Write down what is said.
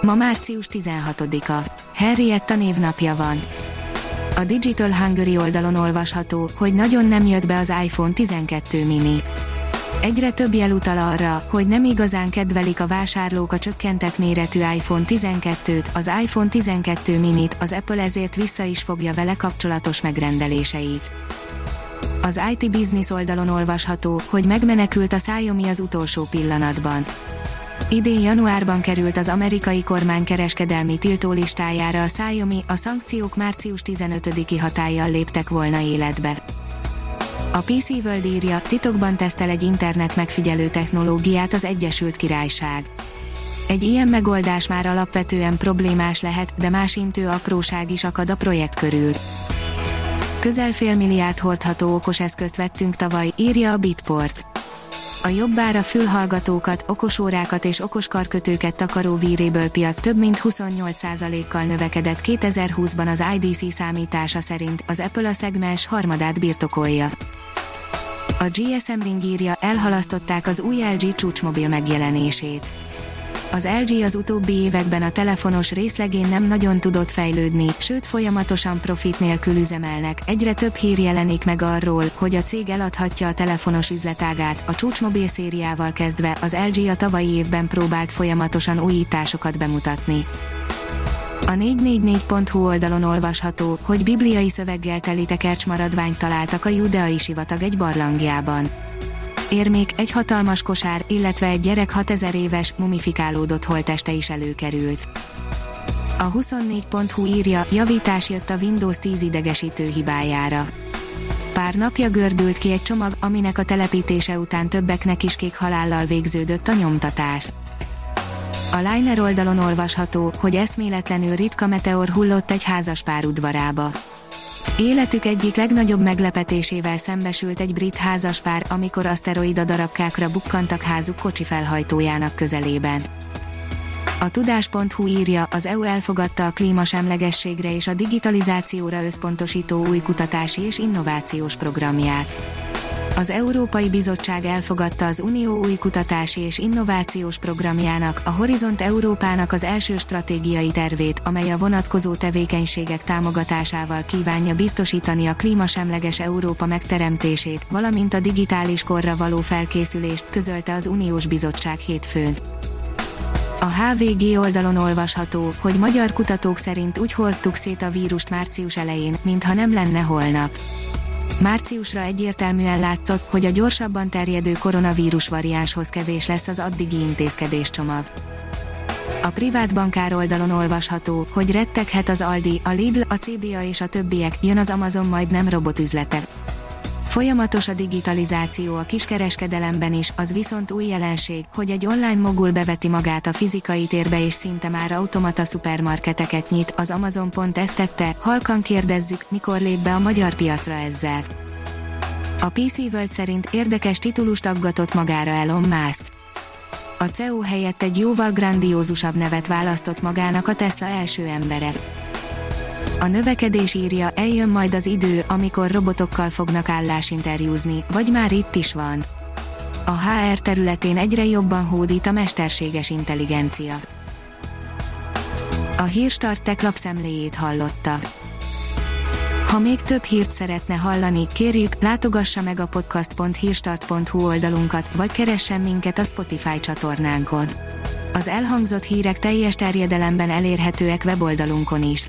Ma március 16-a. Henrietta névnapja van. A Digital Hungary oldalon olvasható, hogy nagyon nem jött be az iPhone 12 mini. Egyre több jel utal arra, hogy nem igazán kedvelik a vásárlók a csökkentett méretű iPhone 12-t, az iPhone 12 minit, az Apple ezért vissza is fogja vele kapcsolatos megrendeléseit. Az IT Business oldalon olvasható, hogy megmenekült a Xiaomi az utolsó pillanatban. Idén januárban került az amerikai kormány kereskedelmi tiltólistájára a Xiaomi, a szankciók március 15-i hatállyal léptek volna életbe. A PC World írja, titokban tesztel egy internet megfigyelő technológiát az Egyesült Királyság. Egy ilyen megoldás már alapvetően problémás lehet, de más intő apróság is akad a projekt körül. Közel fél milliárd hordható okos eszközt vettünk tavaly, írja a Bitport a jobbára fülhallgatókat, okosórákat és okos karkötőket takaró víréből piac több mint 28%-kal növekedett 2020-ban az IDC számítása szerint, az Apple a szegmens harmadát birtokolja. A GSM Ring írja, elhalasztották az új LG csúcsmobil megjelenését. Az LG az utóbbi években a telefonos részlegén nem nagyon tudott fejlődni, sőt folyamatosan profit nélkül üzemelnek. Egyre több hír jelenik meg arról, hogy a cég eladhatja a telefonos üzletágát, a csúcsmobil szériával kezdve az LG a tavalyi évben próbált folyamatosan újításokat bemutatni. A 444.hu oldalon olvasható, hogy bibliai szöveggel teli tekercs maradványt találtak a judeai sivatag egy barlangjában érmék, egy hatalmas kosár, illetve egy gyerek 6000 éves, mumifikálódott holteste is előkerült. A 24.hu írja, javítás jött a Windows 10 idegesítő hibájára. Pár napja gördült ki egy csomag, aminek a telepítése után többeknek is kék halállal végződött a nyomtatás. A Liner oldalon olvasható, hogy eszméletlenül ritka meteor hullott egy házaspár udvarába. Életük egyik legnagyobb meglepetésével szembesült egy brit házaspár, amikor aszteroida darabkákra bukkantak házuk kocsi felhajtójának közelében. A tudás.hu írja, az EU elfogadta a klímasemlegességre és a digitalizációra összpontosító új kutatási és innovációs programját az Európai Bizottság elfogadta az Unió új kutatási és innovációs programjának, a Horizont Európának az első stratégiai tervét, amely a vonatkozó tevékenységek támogatásával kívánja biztosítani a klímasemleges Európa megteremtését, valamint a digitális korra való felkészülést, közölte az Uniós Bizottság hétfőn. A HVG oldalon olvasható, hogy magyar kutatók szerint úgy hordtuk szét a vírust március elején, mintha nem lenne holnap. Márciusra egyértelműen látszott, hogy a gyorsabban terjedő koronavírus variánshoz kevés lesz az addigi intézkedéscsomag. A privát bankár oldalon olvasható, hogy retteghet az Aldi, a Lidl, a CBA és a többiek, jön az Amazon majd nem robotüzlete. Folyamatos a digitalizáció a kiskereskedelemben is, az viszont új jelenség, hogy egy online mogul beveti magát a fizikai térbe és szinte már automata szupermarketeket nyit, az Amazon pont ezt tette, halkan kérdezzük, mikor lép be a magyar piacra ezzel. A PC World szerint érdekes titulust aggatott magára Elon Musk. A CEO helyett egy jóval grandiózusabb nevet választott magának a Tesla első embere. A növekedés írja, eljön majd az idő, amikor robotokkal fognak állásinterjúzni, vagy már itt is van. A HR területén egyre jobban hódít a mesterséges intelligencia. A Hírstart tech lapszemléjét hallotta. Ha még több hírt szeretne hallani, kérjük, látogassa meg a podcast.hírstart.hu oldalunkat, vagy keressen minket a Spotify csatornánkon. Az elhangzott hírek teljes terjedelemben elérhetőek weboldalunkon is.